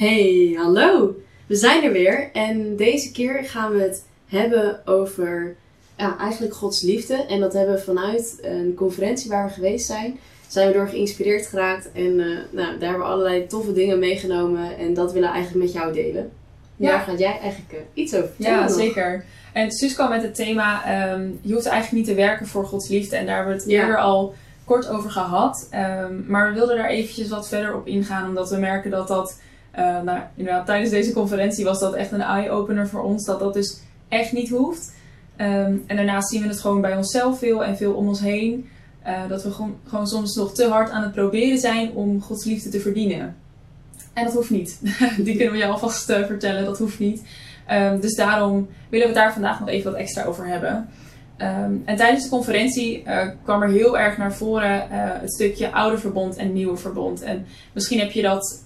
Hey, hallo! We zijn er weer en deze keer gaan we het hebben over ja, eigenlijk Gods liefde. En dat hebben we vanuit een conferentie waar we geweest zijn. Zijn we door geïnspireerd geraakt en eh, nou, daar hebben we allerlei toffe dingen meegenomen en dat willen we eigenlijk met jou delen. Ja. Daar gaat jij eigenlijk eh, iets over vertellen. Ja, nog. zeker. En Suus kwam met het thema, ehm, je hoeft eigenlijk niet te werken voor Gods liefde. En daar hebben we het Ja. eerder al kort over gehad. Ehm, maar we wilden daar eventjes wat verder op ingaan, omdat we merken dat dat, eh, nou inderdaad, tijdens deze conferentie was dat echt een eye-opener voor ons, dat dat dus echt niet hoeft. Ehm, en daarnaast zien we het gewoon bij onszelf veel en veel om ons heen. eh, dat we gewoon, gewoon soms nog te hard aan het proberen zijn om Gods liefde te verdienen. En dat hoeft niet. Die kunnen we je alvast eh, vertellen, dat hoeft niet. Ehm, dus daarom willen we daar vandaag nog even wat extra over hebben. Ehm, en tijdens de conferentie kwam er heel erg naar voren eh, het stukje oude verbond en nieuwe verbond. En misschien heb je dat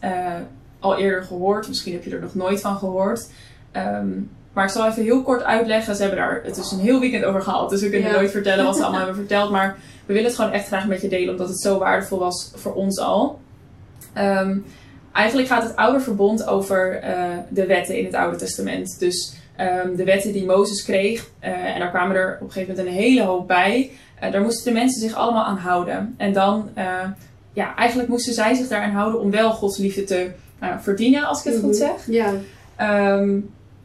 al eerder gehoord, misschien heb je er nog nooit van gehoord. Ehm, maar ik zal even heel kort uitleggen. Ze hebben daar het is een heel weekend over gehad, dus we kunnen Ja. nooit vertellen wat ze allemaal hebben verteld. Maar we willen het gewoon echt graag met je delen, omdat het zo waardevol was voor ons al. Ehm, eigenlijk gaat het oude verbond over eh, de wetten in het Oude Testament. Dus ehm, de wetten die Mozes kreeg. eh, en daar kwamen er op een gegeven moment een hele hoop bij. Eh, daar moesten de mensen zich allemaal aan houden. En dan, ja, eigenlijk moesten zij zich daaraan houden om wel Gods liefde te nou, verdienen, als ik het goed Mhm. zeg. Ja, Ehm,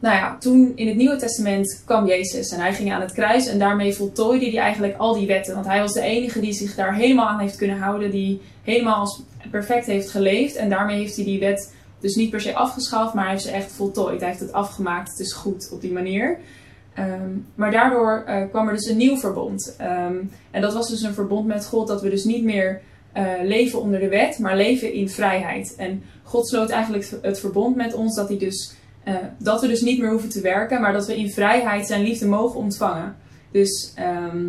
nou ja, toen in het Nieuwe Testament kwam Jezus en hij ging aan het kruis en daarmee voltooide hij eigenlijk al die wetten. Want hij was de enige die zich daar helemaal aan heeft kunnen houden, die helemaal als perfect heeft geleefd. En daarmee heeft hij die wet dus niet per se afgeschaft, maar hij heeft ze echt voltooid. Hij heeft het afgemaakt, het is goed op die manier. Ehm, maar daardoor eh, kwam er dus een nieuw verbond. Ehm, en dat was dus een verbond met God dat we dus niet meer eh, leven onder de wet, maar leven in vrijheid. En God sloot eigenlijk het verbond met ons dat hij dus eh, dat we dus niet meer hoeven te werken, maar dat we in vrijheid zijn liefde mogen ontvangen. Dus ehm,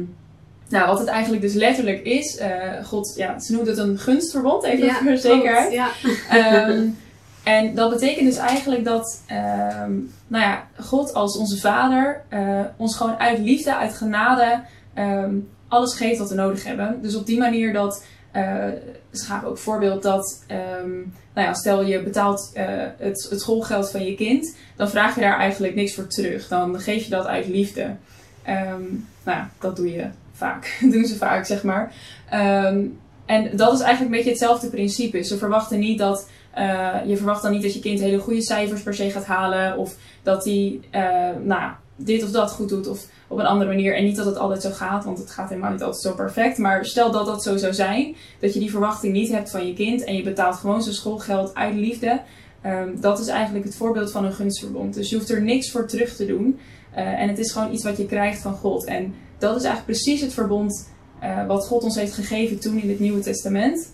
nou, wat het eigenlijk dus letterlijk is, eh, God, ja, ze noemt het een gunstverbond, even ja, voor zekerheid. Ja. Ehm, en dat betekent dus eigenlijk dat ehm, nou ja, God als onze vader ons gewoon uit liefde, uit genade, alles geeft wat we nodig hebben. Dus op die manier dat, eh ze ook voorbeeld dat, ehm, nou ja, stel je betaalt eh, het, het schoolgeld van je kind, dan vraag je daar eigenlijk niks voor terug. Dan geef je dat uit liefde. Ehm, nou ja, dat doe je vaak. doen ze vaak, zeg maar. Ehm, en dat is eigenlijk een beetje hetzelfde principe. Ze verwachten niet dat eh, je verwacht dan niet dat je kind hele goede cijfers per se gaat halen. Of dat hij nou, dit of dat goed doet. Of op een andere manier. En niet dat het altijd zo gaat. Want het gaat helemaal niet altijd zo perfect. Maar stel dat dat zo zou zijn. Dat je die verwachting niet hebt van je kind. En je betaalt gewoon zijn schoolgeld uit liefde. Ehm, dat is eigenlijk het voorbeeld van een gunstverbond. Dus je hoeft er niks voor terug te doen. Eh, en het is gewoon iets wat je krijgt van God. En dat is eigenlijk precies het verbond eh, wat God ons heeft gegeven toen in het Nieuwe Testament.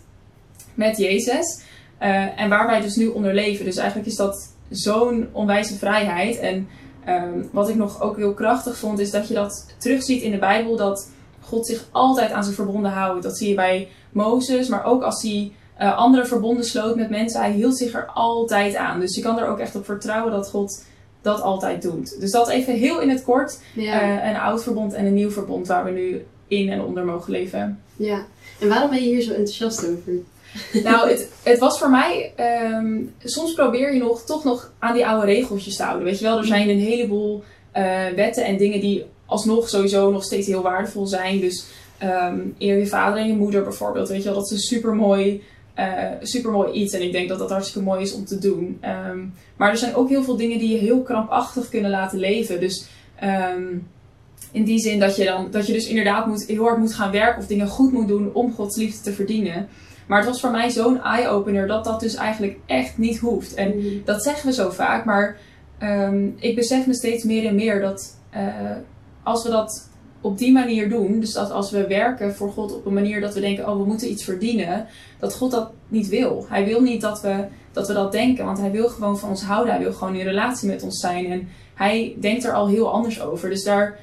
Met Jezus. Eh, en waar wij dus nu onder leven. Dus eigenlijk is dat zo'n onwijze vrijheid. En ehm, wat ik nog ook heel krachtig vond, is dat je dat terugziet in de Bijbel. Dat God zich altijd aan zijn verbonden houdt. Dat zie je bij Mozes, maar ook als hij eh, andere verbonden sloot met mensen. Hij hield zich er altijd aan. Dus je kan er ook echt op vertrouwen dat God dat altijd doet. Dus dat even heel in het kort. Ja. Eh, een oud verbond en een nieuw verbond waar we nu in en onder mogen leven. ja. En waarom ben je hier zo enthousiast over? Nou, het, het was voor mij. ehm, soms probeer je nog, toch nog aan die oude regeltjes te houden. Weet je wel, er zijn een heleboel eh, wetten en dingen die alsnog sowieso nog steeds heel waardevol zijn. Dus ehm eer je vader en je moeder bijvoorbeeld. Weet je wel, dat is een super mooi. super mooi iets en ik denk dat dat hartstikke mooi is om te doen. Ehm, maar er zijn ook heel veel dingen die je heel krampachtig kunnen laten leven. Dus in die zin dat je, dan, dat je dus inderdaad moet, heel hard moet gaan werken of dingen goed moet doen om Gods liefde te verdienen. Maar het was voor mij zo'n eye-opener dat dat dus eigenlijk echt niet hoeft. En Mhm. dat zeggen we zo vaak, maar ehm, ik besef me steeds meer en meer dat eh, als we dat op die manier doen, dus dat als we werken voor God op een manier dat we denken, oh we moeten iets verdienen, dat God dat niet wil. Hij wil niet dat we dat, we dat denken, want hij wil gewoon van ons houden, hij wil gewoon in relatie met ons zijn en hij denkt er al heel anders over. Dus daar,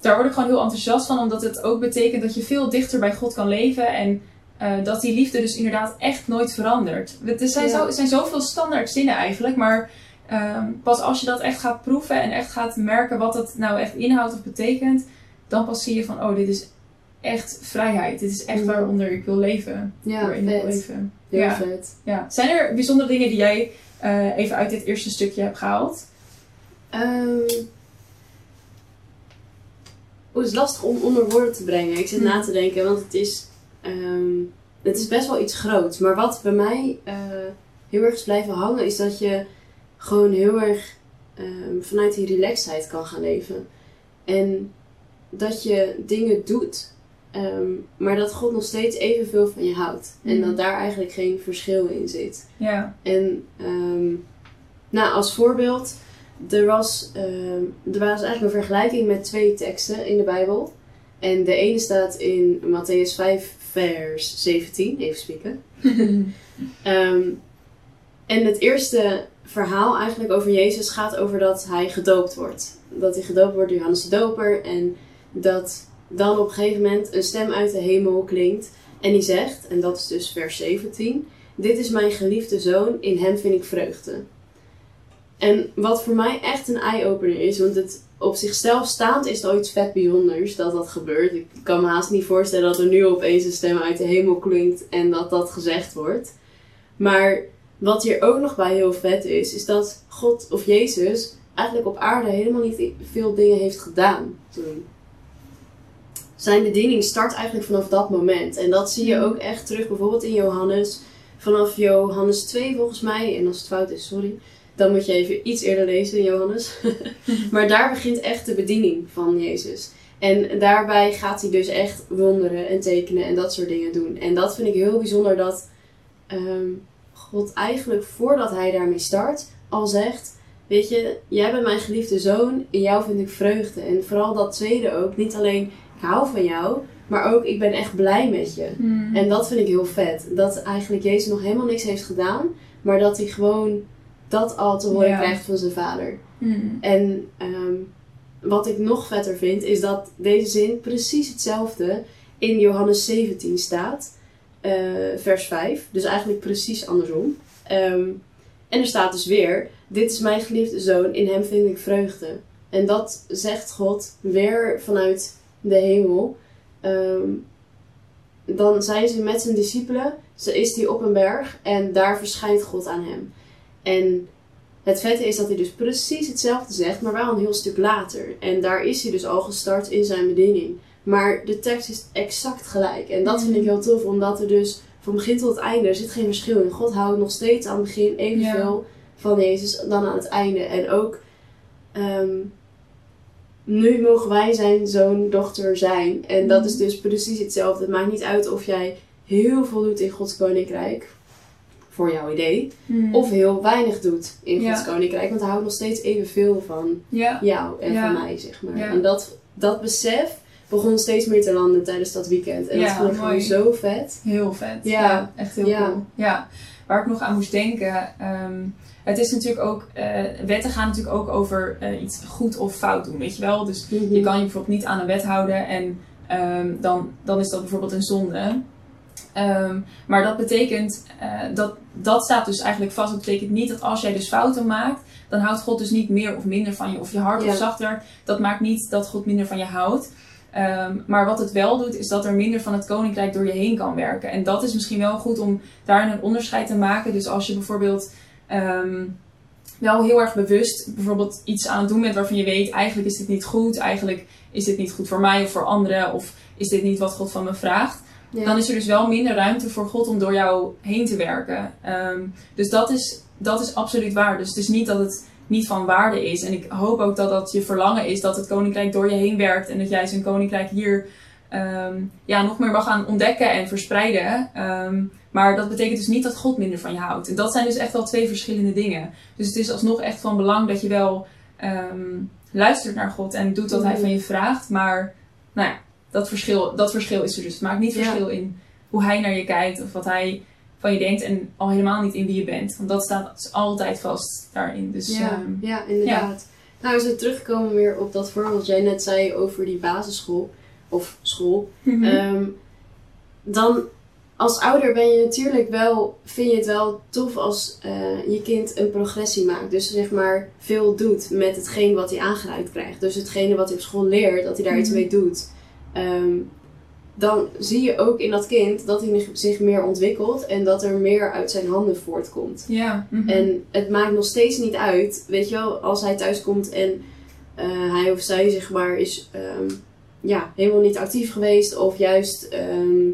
daar word ik gewoon heel enthousiast van, omdat het ook betekent dat je veel dichter bij God kan leven en eh, dat die liefde dus inderdaad echt nooit verandert. Er zijn, Ja. zo, er zijn zoveel standaard zinnen eigenlijk, maar ehm, pas als je dat echt gaat proeven en echt gaat merken wat het nou echt inhoudt of betekent, dan pas zie je van, oh, dit is echt vrijheid. Dit is echt waaronder ik wil leven. Ja, ik wil vet. leven. Heel Ja. vet. Ja. Zijn er bijzondere dingen die jij eh, even uit dit eerste stukje hebt gehaald? Ehm Oeh, het is lastig om onder woorden te brengen. Ik zit Hmm. na te denken, want het is, ehm, het is best wel iets groots. Maar wat bij mij eh, heel erg is blijven hangen, is dat je gewoon heel erg ehm, vanuit die relaxedheid kan gaan leven. En dat je dingen doet, ehm, maar dat God nog steeds evenveel van je houdt. En Hmm. dat daar eigenlijk geen verschil in zit. Ja. En nou, als voorbeeld, er was, er was eigenlijk een vergelijking met twee teksten in de Bijbel. En de ene staat in Matthäus 5, vers 17, even spieken. Ehm, en het eerste verhaal eigenlijk over Jezus gaat over dat hij gedoopt wordt. Dat hij gedoopt wordt door Johannes de Doper. En dat dan op een gegeven moment een stem uit de hemel klinkt. En die zegt, en dat is dus vers 17... Dit is mijn geliefde zoon, in hem vind ik vreugde. En wat voor mij echt een eye-opener is, want het op zichzelf staand is het iets vet bijzonders dat dat gebeurt. Ik kan me haast niet voorstellen dat er nu opeens een stem uit de hemel klinkt en dat dat gezegd wordt. Maar wat hier ook nog bij heel vet is, is dat God of Jezus eigenlijk op aarde helemaal niet veel dingen heeft gedaan toen. Zijn bediening start eigenlijk vanaf dat moment. En dat zie je ook echt terug bijvoorbeeld in Johannes. Vanaf Johannes 2 volgens mij. En als het fout is, sorry. Dan moet je even iets eerder lezen Johannes. maar daar begint echt de bediening van Jezus. En daarbij gaat hij dus echt wonderen en tekenen en dat soort dingen doen. En dat vind ik heel bijzonder dat ehm, God eigenlijk voordat hij daarmee start al zegt... Weet je, jij bent mijn geliefde zoon, in jou vind ik vreugde. En vooral dat tweede ook. Niet alleen ik hou van jou, maar ook ik ben echt blij met je. Hmm. En dat vind ik heel vet. Dat eigenlijk Jezus nog helemaal niks heeft gedaan, maar dat hij gewoon dat al te horen Ja. krijgt van zijn vader. Hmm. En ehm, wat ik nog vetter vind, is dat deze zin precies hetzelfde in Johannes 17 staat, eh, vers 5. Dus eigenlijk precies andersom. Ehm, en er staat dus weer: Dit is mijn geliefde zoon, in hem vind ik vreugde. En dat zegt God weer vanuit de hemel. Ehm, dan zijn ze met zijn discipelen, ze is die op een berg en daar verschijnt God aan hem. En het vette is dat hij dus precies hetzelfde zegt, maar wel een heel stuk later. En daar is hij dus al gestart in zijn bediening. Maar de tekst is exact gelijk. En dat vind ik heel tof, omdat er dus van begin tot het einde, er zit geen verschil in. God houdt nog steeds aan het begin evenveel van Jezus dan aan het einde. En ook ehm, nu mogen wij zijn zoon, dochter zijn. En dat Mhm. is dus precies hetzelfde. Het maakt niet uit of jij heel veel doet in Gods koninkrijk, voor jouw idee, Hmm. of heel weinig doet in Ja. Gods koninkrijk. Want hij houdt nog steeds evenveel van Ja. jou en Ja. van mij, zeg maar. En dat, dat besef begon steeds meer te landen tijdens dat weekend. En dat vond ik mooi. gewoon zo vet. Heel vet. Ja. Echt heel cool. Ja. Waar ik nog aan moest denken. ehm, het is natuurlijk ook. eh, wetten gaan natuurlijk ook over eh, iets goed of fout doen, weet je wel. Dus Mhm. je kan je bijvoorbeeld niet aan een wet houden en ehm, dan, dan is dat bijvoorbeeld een zonde. Ehm, maar dat betekent, eh, dat, dat staat dus eigenlijk vast. Dat betekent niet dat als jij dus fouten maakt, dan houdt God dus niet meer of minder van je. Of je hard Ja. of zachter, dat maakt niet dat God minder van je houdt. Ehm, maar wat het wel doet, is dat er minder van het koninkrijk door je heen kan werken. En dat is misschien wel goed om daarin een onderscheid te maken. Dus als je bijvoorbeeld ehm, wel heel erg bewust bijvoorbeeld iets aan het doen bent waarvan je weet, eigenlijk is dit niet goed, eigenlijk is dit niet goed voor mij of voor anderen, of is dit niet wat God van me vraagt. Ja. Dan is er dus wel minder ruimte voor God om door jou heen te werken. Ehm, dus dat is, dat is absoluut waar. Dus het is niet dat het niet van waarde is. En ik hoop ook dat dat je verlangen is dat het koninkrijk door je heen werkt en dat jij zijn koninkrijk hier ehm, ja, nog meer mag gaan ontdekken en verspreiden. Ehm, maar dat betekent dus niet dat God minder van je houdt. En dat zijn dus echt wel twee verschillende dingen. Dus het is alsnog echt van belang dat je wel luistert naar God en doet wat hij Mhm. van je vraagt. Maar nou ja, dat verschil, dat verschil is er dus. Het maakt niet verschil in hoe hij naar je kijkt of wat hij van je denkt en al helemaal niet in wie je bent. Want dat staat dus altijd vast daarin. Dus ja, ehm, ja, inderdaad. Nou, we zijn teruggekomen weer op dat voorbeeld wat jij net zei over die basisschool of school. mhm. Ehm, dan als ouder ben je natuurlijk wel, vind je het wel tof als eh, je kind een progressie maakt. Dus zeg maar veel doet met hetgeen wat hij aangereikt krijgt. Dus hetgene wat hij op school leert, dat hij daar iets Mhm. mee doet. Ehm, dan zie je ook in dat kind dat hij zich meer ontwikkelt en dat er meer uit zijn handen voortkomt. Ja. mhm. En het maakt nog steeds niet uit, weet je wel, als hij thuis komt en eh, hij of zij zeg maar is ehm, ja, helemaal niet actief geweest of juist ehm,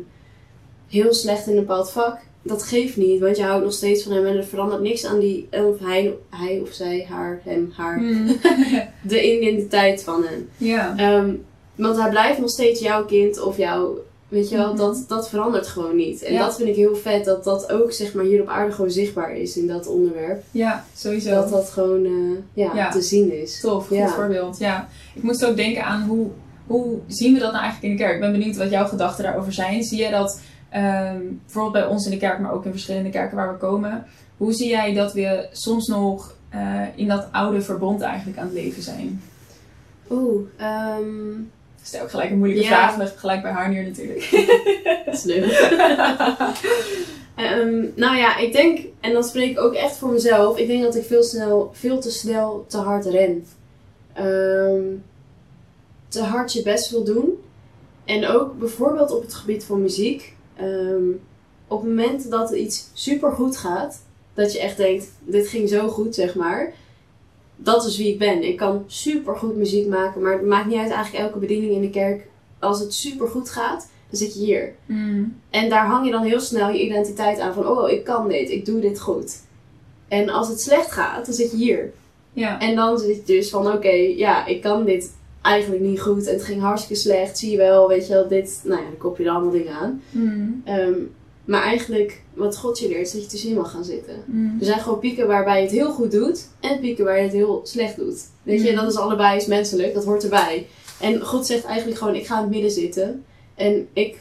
heel slecht in een bepaald vak. Dat geeft niet, want je houdt nog steeds van hem en er verandert niks aan die, of hij, hij of zij, haar, hem, haar, Mhm. de identiteit van hem. ja. Want hij blijft nog steeds jouw kind of jouw. Weet je wel, Mhm. dat, dat verandert gewoon niet. En Ja. dat vind ik heel vet, dat dat ook zeg maar hier op aarde gewoon zichtbaar is in dat onderwerp. ja, sowieso. Dat dat gewoon eh, ja, Ja. te zien is. Tof, goed Ja. voorbeeld. Ja. Ik moest ook denken aan hoe, hoe zien we dat nou eigenlijk in de kerk? Ik ben benieuwd wat jouw gedachten daarover zijn. Zie jij dat ehm, bijvoorbeeld bij ons in de kerk, maar ook in verschillende kerken waar we komen? Hoe zie jij dat we soms nog eh, in dat oude verbond eigenlijk aan het leven zijn? Oeh, ehm, Ik stel ook gelijk een moeilijke Ja. vraag, leg gelijk bij haar neer natuurlijk. dat is leuk. Ehm, nou ja, ik denk, en dan spreek ik ook echt voor mezelf, ik denk dat ik veel, snel, veel te snel te hard ren. Ehm, te hard je best wil doen. En ook bijvoorbeeld op het gebied van muziek. Ehm, op het moment dat er iets super goed gaat, dat je echt denkt, dit ging zo goed, zeg maar. Dat is wie ik ben. Ik kan super goed muziek maken, maar het maakt niet uit eigenlijk elke bediening in de kerk. Als het super goed gaat, dan zit je hier. Mm. En daar hang je dan heel snel je identiteit aan van, oh, ik kan dit, ik doe dit goed. En als het slecht gaat, dan zit je hier. Ja. En dan zit je dus van, oké, ja, ik kan dit eigenlijk niet goed en het ging hartstikke slecht, zie je wel, weet je wel, dit, nou ja, dan kop je er allemaal dingen aan. Mm. Ehm, maar eigenlijk, wat God je leert, is dat je tussenin mag gaan zitten. Mm. Er zijn gewoon pieken waarbij je het heel goed doet en pieken waar je het heel slecht doet. Weet je, Mm. dat is allebei is menselijk, dat hoort erbij. En God zegt eigenlijk gewoon, ik ga in het midden zitten. En ik,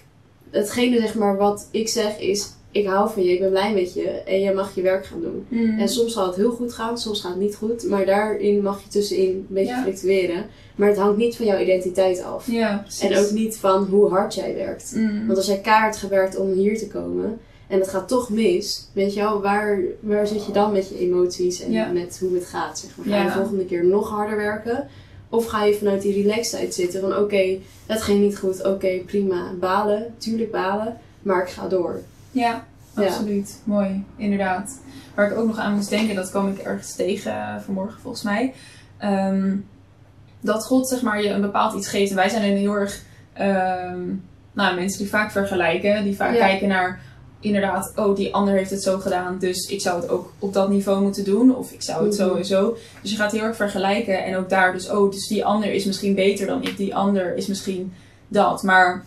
hetgene zeg maar wat ik zeg is, ik hou van je, ik ben blij met je en jij mag je werk gaan doen. Mm. En soms gaat het heel goed gaan, soms gaat het niet goed. Maar daarin mag je tussenin een beetje Ja. fluctueren. Maar het hangt niet van jouw identiteit af. Ja. En ook niet van hoe hard jij werkt. Mm. Want als jij kaart gewerkt om hier te komen en het gaat toch mis, weet je wel, waar, waar zit je dan met je emoties en Ja. met hoe het gaat? Zeg maar. Ga je de volgende keer nog harder werken? Of ga je vanuit die relaxedheid zitten van oké, het ging niet goed, oké, prima, balen, tuurlijk balen, maar ik ga door. Ja, Ja. absoluut. Mooi, inderdaad. Waar ik ook nog aan moest denken, dat kwam ik ergens tegen eh, vanmorgen volgens mij. Ehm, dat God zeg maar je een bepaald iets geeft. En wij zijn een heel erg ehm, nou, mensen die vaak vergelijken. Die vaak Ja. kijken naar inderdaad, oh die ander heeft het zo gedaan. Dus ik zou het ook op dat niveau moeten doen. Of ik zou het Mhm. zo en zo. Dus je gaat heel erg vergelijken. En ook daar dus, oh dus die ander is misschien beter dan ik. Die ander is misschien dat. Maar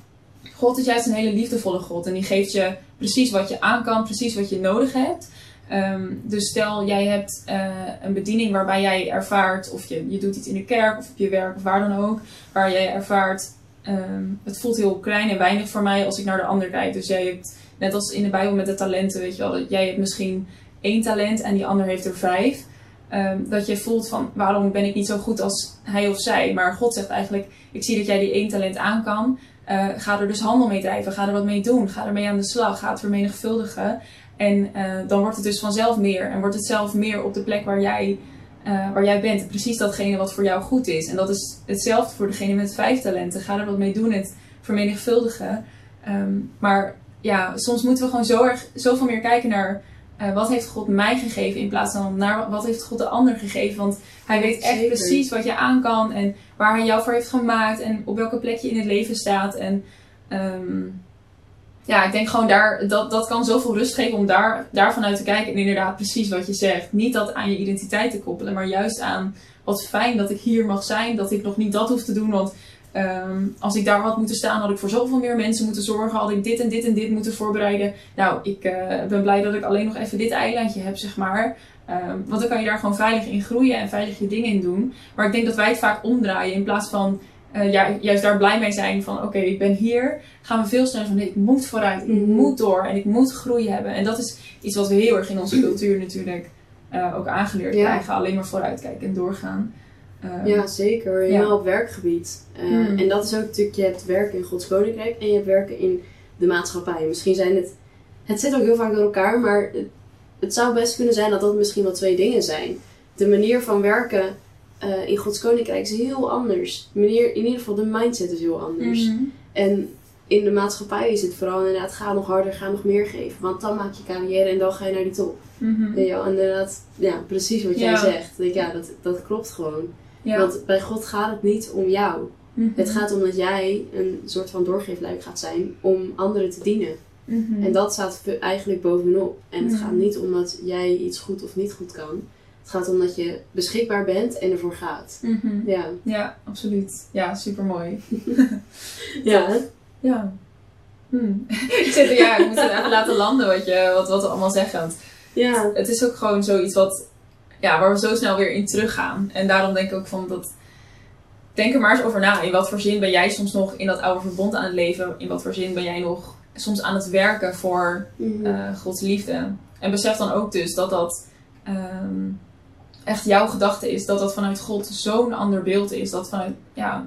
God is juist een hele liefdevolle God. En die geeft je precies wat je aan kan, precies wat je nodig hebt. Ehm, dus stel, jij hebt eh, een bediening waarbij jij ervaart, of je, je doet iets in de kerk of op je werk of waar dan ook, waar jij ervaart, ehm, het voelt heel klein en weinig voor mij als ik naar de ander kijk. Dus jij hebt, net als in de Bijbel met de talenten, weet je wel, dat jij hebt misschien één talent en die ander heeft er vijf. Ehm, dat je voelt van, waarom ben ik niet zo goed als hij of zij? Maar God zegt eigenlijk, ik zie dat jij die één talent aan kan. Eh, ga er dus handel mee drijven. Ga er wat mee doen. Ga ermee aan de slag. Ga het vermenigvuldigen. En eh, dan wordt het dus vanzelf meer. En wordt het zelf meer op de plek waar jij, eh, waar jij bent. Precies datgene wat voor jou goed is. En dat is hetzelfde voor degene met vijf talenten. Ga er wat mee doen. Het vermenigvuldigen. Ehm, maar ja, soms moeten we gewoon zo erg, zoveel meer kijken naar... eh, wat heeft God mij gegeven in plaats van naar wat heeft God de ander gegeven. Want hij weet echt Zeker. precies wat je aan kan en waar hij jou voor heeft gemaakt en op welke plek je in het leven staat. En ehm, ja, ik denk gewoon daar, dat, dat kan zoveel rust geven om daar, daarvan uit te kijken. En inderdaad, precies wat je zegt. Niet dat aan je identiteit te koppelen, maar juist aan wat fijn dat ik hier mag zijn. Dat ik nog niet dat hoef te doen. Want ehm, als ik daar had moeten staan, had ik voor zoveel meer mensen moeten zorgen. Had ik dit en dit en dit moeten voorbereiden. Nou, ik eh, ben blij dat ik alleen nog even dit eilandje heb, zeg maar. Ehm, want dan kan je daar gewoon veilig in groeien en veilig je dingen in doen. Maar ik denk dat wij het vaak omdraaien. In plaats van eh, ja, juist daar blij mee zijn van oké, ik ben hier. Gaan we veel sneller van nee, ik moet vooruit, ik Mhm. moet door en ik moet groei hebben. En dat is iets wat we heel erg in onze cultuur natuurlijk eh, ook aangeleerd Ja. krijgen. Alleen maar vooruitkijken en doorgaan. Ehm, Ja, zeker. Helemaal op werkgebied. Eh, Hmm. En dat is ook natuurlijk, je hebt werken in Gods Koninkrijk en je hebt werken in de maatschappij. Misschien zijn het, het zit ook heel vaak door elkaar, maar het, het zou best kunnen zijn dat dat misschien wel twee dingen zijn. De manier van werken eh, in Gods Koninkrijk is heel anders. De manier, in ieder geval de mindset is heel anders. mhm. En in de maatschappij is het vooral inderdaad, ga nog harder, ga nog meer geven. Want dan maak je carrière en dan ga je naar die top. Je wel, inderdaad, ja, precies wat jij Ja. zegt. Ik denk, Ja, dat, dat klopt gewoon. Ja. Want bij God gaat het niet om jou. Mhm. Het gaat om dat jij een soort van doorgeefluik gaat zijn om anderen te dienen. Mhm. En dat staat eigenlijk bovenop. En het Mhm. gaat niet om dat jij iets goed of niet goed kan. Het gaat om dat je beschikbaar bent en ervoor gaat. Ja, Ja, absoluut. Ja, super mooi. ja. Ja. Hmm. ik zit er, ja, ik moet het even laten landen wat, je, wat, wat we allemaal zeggen. Ja. het is ook gewoon zoiets wat, ja, waar we zo snel weer in teruggaan. En daarom denk ik ook van dat. Denk er maar eens over na. In wat voor zin ben jij soms nog in dat oude verbond aan het leven? In wat voor zin ben jij nog soms aan het werken voor Mhm. eh, Gods liefde? En besef dan ook dus dat dat ehm, echt jouw gedachte is. Dat dat vanuit God zo'n ander beeld is. Dat vanuit, ja,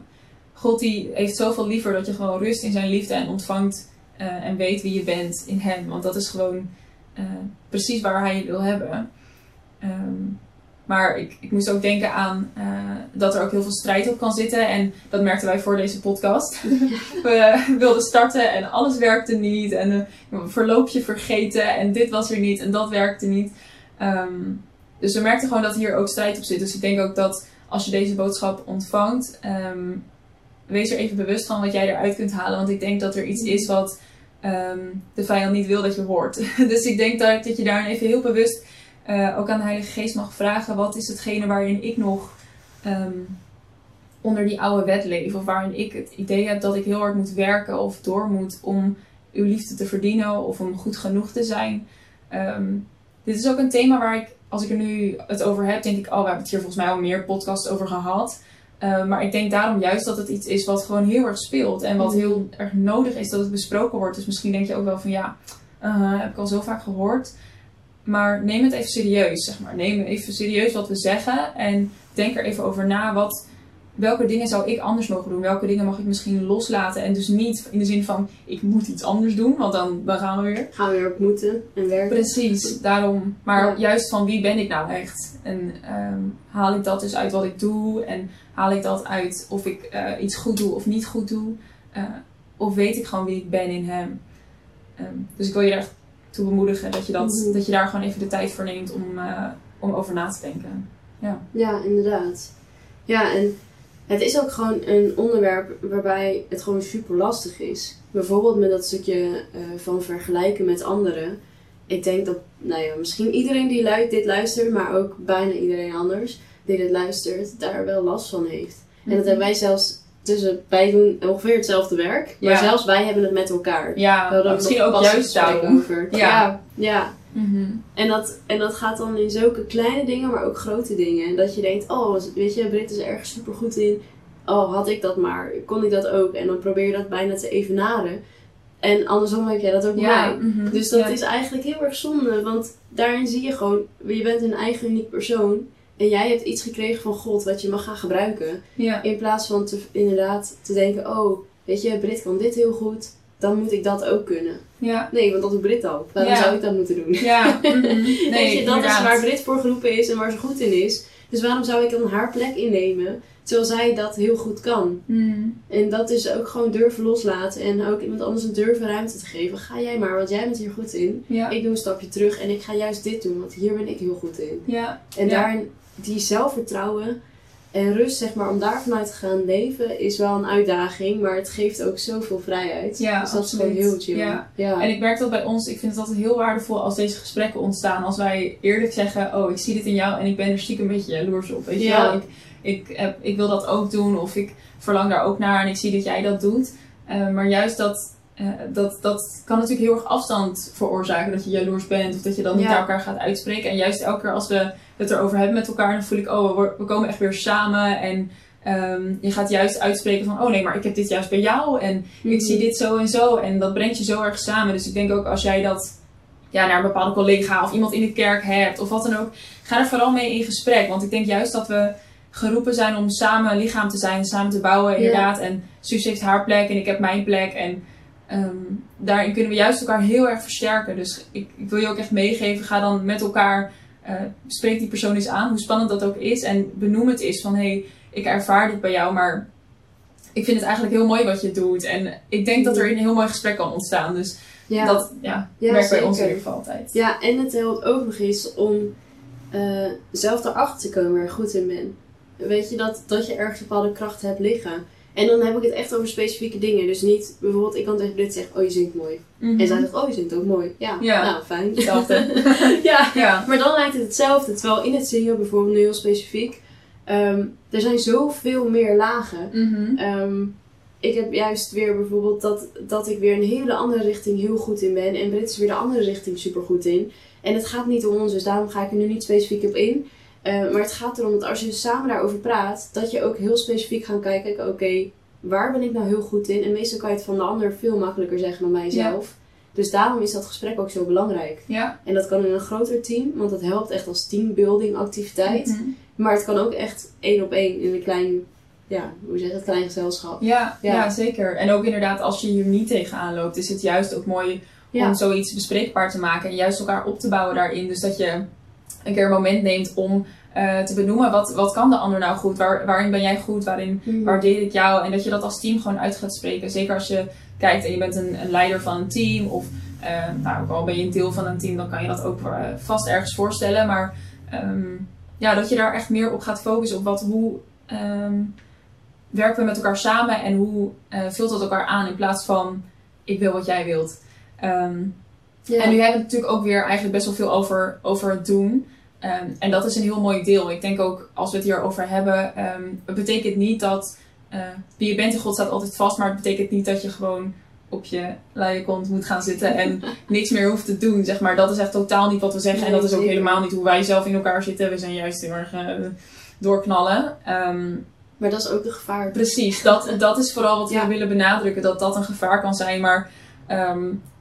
God die heeft zoveel liever dat je gewoon rust in zijn liefde en ontvangt eh, en weet wie je bent in hem. Want dat is gewoon eh, precies waar hij je wil hebben. Ehm, maar ik, ik moest ook denken aan eh, dat er ook heel veel strijd op kan zitten. En dat merkten wij voor deze podcast. We wilden starten en alles werkte niet. En eh, een verloopje vergeten en dit was er niet en dat werkte niet. Ehm, dus we merkten gewoon dat hier ook strijd op zit. Dus ik denk ook dat als je deze boodschap ontvangt, ehm, wees er even bewust van wat jij eruit kunt halen. Want ik denk dat er iets is wat ehm, de vijand niet wil dat je hoort. dus ik denk dat, dat je daar even heel bewust eh, ook aan de Heilige Geest mag vragen: wat is hetgene waarin ik nog ehm, onder die oude wet leef? Of waarin ik het idee heb dat ik heel hard moet werken of door moet om uw liefde te verdienen of om goed genoeg te zijn. Ehm, dit is ook een thema waar ik, als ik er nu het over heb, denk ik: oh, we hebben het hier volgens mij al meer podcasts over gehad. Uh, maar ik denk daarom juist dat het iets is wat gewoon heel erg speelt. En wat heel erg nodig is dat het besproken wordt. Dus misschien denk je ook wel van ja, uh, heb ik al zo vaak gehoord. Maar neem het even serieus, zeg maar. Neem even serieus wat we zeggen. En denk er even over na. Wat, welke dingen zou ik anders mogen doen? Welke dingen mag ik misschien loslaten? En dus niet in de zin van ik moet iets anders doen. Want dan, dan gaan we weer. Gaan we weer op moeten en werken. Precies, daarom. Maar ja. juist van wie ben ik nou echt? En um, haal ik dat dus uit wat ik doe? En haal ik dat uit of ik uh, iets goed doe of niet goed doe? Uh, of weet ik gewoon wie ik ben in hem? Um, dus ik wil je echt toe bemoedigen dat je, dat, mm -hmm. dat je daar gewoon even de tijd voor neemt om, uh, om over na te denken. Ja. ja, inderdaad. Ja, en het is ook gewoon een onderwerp waarbij het gewoon super lastig is. Bijvoorbeeld met dat stukje uh, van vergelijken met anderen. Ik denk dat, nou ja, misschien iedereen die lu dit luistert, maar ook bijna iedereen anders die dit luistert, daar wel last van heeft. Mm -hmm. En dat hebben wij zelfs tussen, wij doen ongeveer hetzelfde werk, maar ja. zelfs wij hebben het met elkaar. Ja, we misschien ook juist daarom. Over. Ja, ja. ja. Mm -hmm. En, dat, en dat gaat dan in zulke kleine dingen, maar ook grote dingen. En dat je denkt, oh, weet je, Brit is er ergens super goed in. Oh, had ik dat maar, kon ik dat ook? En dan probeer je dat bijna te evenaren. En andersom heb jij dat ook bij ja, mij. Mm -hmm. Dus dat is eigenlijk heel erg zonde. Want daarin zie je gewoon, je bent een eigen uniek persoon. En jij hebt iets gekregen van God wat je mag gaan gebruiken. Ja. In plaats van te, inderdaad te denken, oh, weet je, Brit kan dit heel goed. Dan moet ik dat ook kunnen. Ja. Nee, want dat doet Brit al. Waarom ja. zou ik dat moeten doen? Ja. Mm -hmm. nee, weet je, dat inderdaad. is waar Brit voor geroepen is en waar ze goed in is. Dus waarom zou ik dan haar plek innemen? Terwijl zij dat heel goed kan. Mm. En dat is ook gewoon durven loslaten. En ook iemand anders een durven ruimte te geven. Ga jij maar, want jij bent hier goed in. Ja. Ik doe een stapje terug en ik ga juist dit doen, want hier ben ik heel goed in. Ja. En daarin, die zelfvertrouwen en rust, zeg maar, om daar vanuit te gaan leven, is wel een uitdaging. Maar het geeft ook zoveel vrijheid. Ja, dus dat absoluut. is gewoon heel chill. Ja. ja. En ik merk dat bij ons, ik vind het altijd heel waardevol als deze gesprekken ontstaan. Als wij eerlijk zeggen, oh, ik zie dit in jou en ik ben er stiekem een beetje jaloers op. Weet je Ja. wel? Ik, ik, heb, ik wil dat ook doen of ik verlang daar ook naar en ik zie dat jij dat doet. Uh, maar juist dat, uh, dat, dat kan natuurlijk heel erg afstand veroorzaken. Dat je jaloers bent of dat je dan niet Ja. elkaar gaat uitspreken. En juist elke keer als we het erover hebben met elkaar, dan voel ik, oh, we, we komen echt weer samen. En um, je gaat juist uitspreken van, oh nee, maar ik heb dit juist bij jou. En Mhm. ik zie dit zo en zo. En dat brengt je zo erg samen. Dus ik denk ook als jij dat ja, naar een bepaalde collega of iemand in de kerk hebt of wat dan ook, ga er vooral mee in gesprek. Want ik denk juist dat we geroepen zijn om samen lichaam te zijn, samen te bouwen, inderdaad. En Suus heeft haar plek en ik heb mijn plek. En um, daarin kunnen we juist elkaar heel erg versterken. Dus ik, ik wil je ook echt meegeven, ga dan met elkaar, uh, spreek die persoon eens aan, hoe spannend dat ook is. En benoem het eens van, hé, hey, ik ervaar dit bij jou, maar ik vind het eigenlijk heel mooi wat je doet. En ik denk dat er een heel mooi gesprek kan ontstaan. Dus Ja, dat ja, Ja, werkt bij ons in ieder geval altijd. ja en het ook nog eens om eh, zelf erachter te komen waar je goed in bent. Weet je, dat, dat je ergens bepaalde kracht hebt liggen. En dan heb ik het echt over specifieke dingen. Dus niet bijvoorbeeld, ik kan tegen dit zeggen, oh je zingt mooi. Mhm. En zij zegt, oh je zingt ook mooi. Ja, Ja. nou fijn. Hetzelfde. ja, ja. maar dan lijkt het hetzelfde. Terwijl in het zingen, bijvoorbeeld nu heel specifiek, ehm, er zijn zoveel meer lagen. Mhm. Ehm, ik heb juist weer bijvoorbeeld dat, dat ik weer een hele andere richting heel goed in ben. En Brit is weer de andere richting super goed in. En het gaat niet om ons, dus daarom ga ik er nu niet specifiek op in. Eh, maar het gaat erom dat als je samen daarover praat, dat je ook heel specifiek gaat kijken. Oké, waar ben ik nou heel goed in? En meestal kan je het van de ander veel makkelijker zeggen dan mijzelf. Dus daarom is dat gesprek ook zo belangrijk. Ja. En dat kan in een groter team, want dat helpt echt als teambuilding activiteit. Mhm. Maar het kan ook echt één op één in een klein, ja, hoe zeg je het, klein gezelschap. Ja, ja. Ja. zeker. En ook inderdaad, als je hier niet tegenaan loopt, is het juist ook mooi Ja. om zoiets bespreekbaar te maken en juist elkaar op te bouwen daarin. Dus dat je een keer een moment neemt om eh, te benoemen wat, wat kan de ander nou goed, Waar, waarin ben jij goed, waarin Mhm. waardeer ik jou en dat je dat als team gewoon uit gaat spreken. Zeker als je kijkt en je bent een, een leider van een team of eh, nou, ook al ben je een deel van een team, dan kan je dat ook eh, vast ergens voorstellen. Maar ehm, ja, dat je daar echt meer op gaat focussen op wat, hoe ehm, werken we met elkaar samen en hoe vult dat elkaar aan in plaats van ik wil wat jij wilt. Ehm, Ja. en nu hebben we het natuurlijk ook weer eigenlijk best wel veel over, over het doen. Ehm, en dat is een heel mooi deel. Ik denk ook als we het hierover hebben, ehm, het betekent niet dat eh, wie je bent in God staat altijd vast, maar het betekent niet dat je gewoon op je luie kont moet gaan zitten en niks meer hoeft te doen. Zeg maar. Dat is echt totaal niet wat we zeggen. en dat is ook helemaal niet hoe wij zelf in elkaar zitten. We zijn juist heel erg eh, doorknallen. Ehm, Maar dat is ook een gevaar. Precies, dat, dat is vooral wat Ja. we willen benadrukken, dat dat een gevaar kan zijn. Maar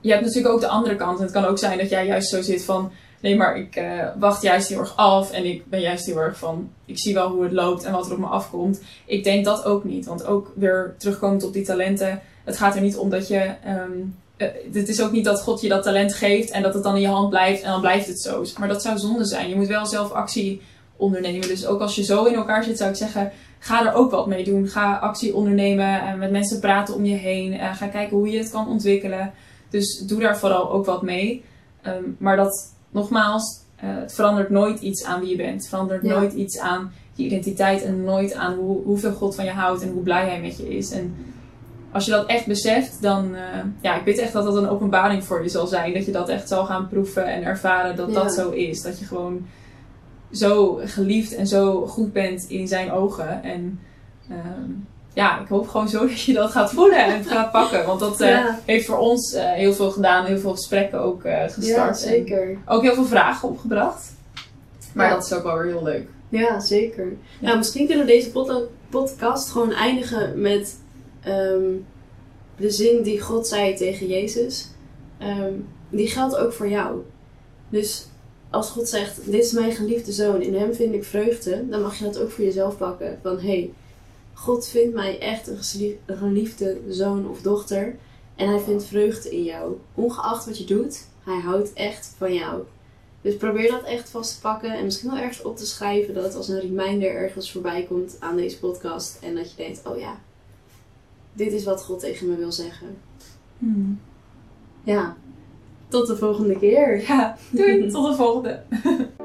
je hebt natuurlijk ook de andere kant. En het kan ook zijn dat jij juist zo zit van, nee, maar ik eh, wacht juist heel erg af. En ik ben juist heel erg van, ik zie wel hoe het loopt en wat er op me afkomt. Ik denk dat ook niet, want ook weer terugkomend op die talenten. Het gaat er niet om dat je, eh, het is ook niet dat God je dat talent geeft en dat het dan in je hand blijft en dan blijft het zo. Maar dat zou zonde zijn. Je moet wel zelf actie ondernemen. Dus ook als je zo in elkaar zit, zou ik zeggen, ga er ook wat mee doen. Ga actie ondernemen en met mensen praten om je heen. Eh, ga kijken hoe je het kan ontwikkelen. Dus doe daar vooral ook wat mee. Ehm, maar dat, nogmaals, eh, het verandert nooit iets aan wie je bent. Het verandert Ja. nooit iets aan je identiteit en nooit aan hoe, hoeveel God van je houdt en hoe blij hij met je is. En als je dat echt beseft, dan, eh, ja, ik weet echt dat dat een openbaring voor je zal zijn. Dat je dat echt zal gaan proeven en ervaren dat Ja. dat zo is. Dat je gewoon zo geliefd en zo goed bent in zijn ogen. En ehm, ja, ik hoop gewoon zo dat je dat gaat voelen en het gaat pakken. Want dat eh, Ja. heeft voor ons eh, heel veel gedaan, heel veel gesprekken ook eh, Ja, gestart. En zeker. ook heel veel vragen opgebracht. Maar Ja. dat is ook wel weer heel leuk. Ja, zeker. Nou, misschien kunnen we deze pod- podcast gewoon eindigen met ehm, de zin die God zei tegen Jezus. Ehm, die geldt ook voor jou. Dus als God zegt, dit is mijn geliefde zoon, in hem vind ik vreugde, dan mag je dat ook voor jezelf pakken. Van, hé, hey, God vindt mij echt een geliefde zoon of dochter. En hij vindt vreugde in jou. Ongeacht wat je doet, hij houdt echt van jou. Dus probeer dat echt vast te pakken en misschien wel ergens op te schrijven dat het als een reminder ergens voorbij komt aan deze podcast. En dat je denkt, oh ja, dit is wat God tegen me wil zeggen. Ja, tot de volgende keer. Ja, doei. Tot de volgende.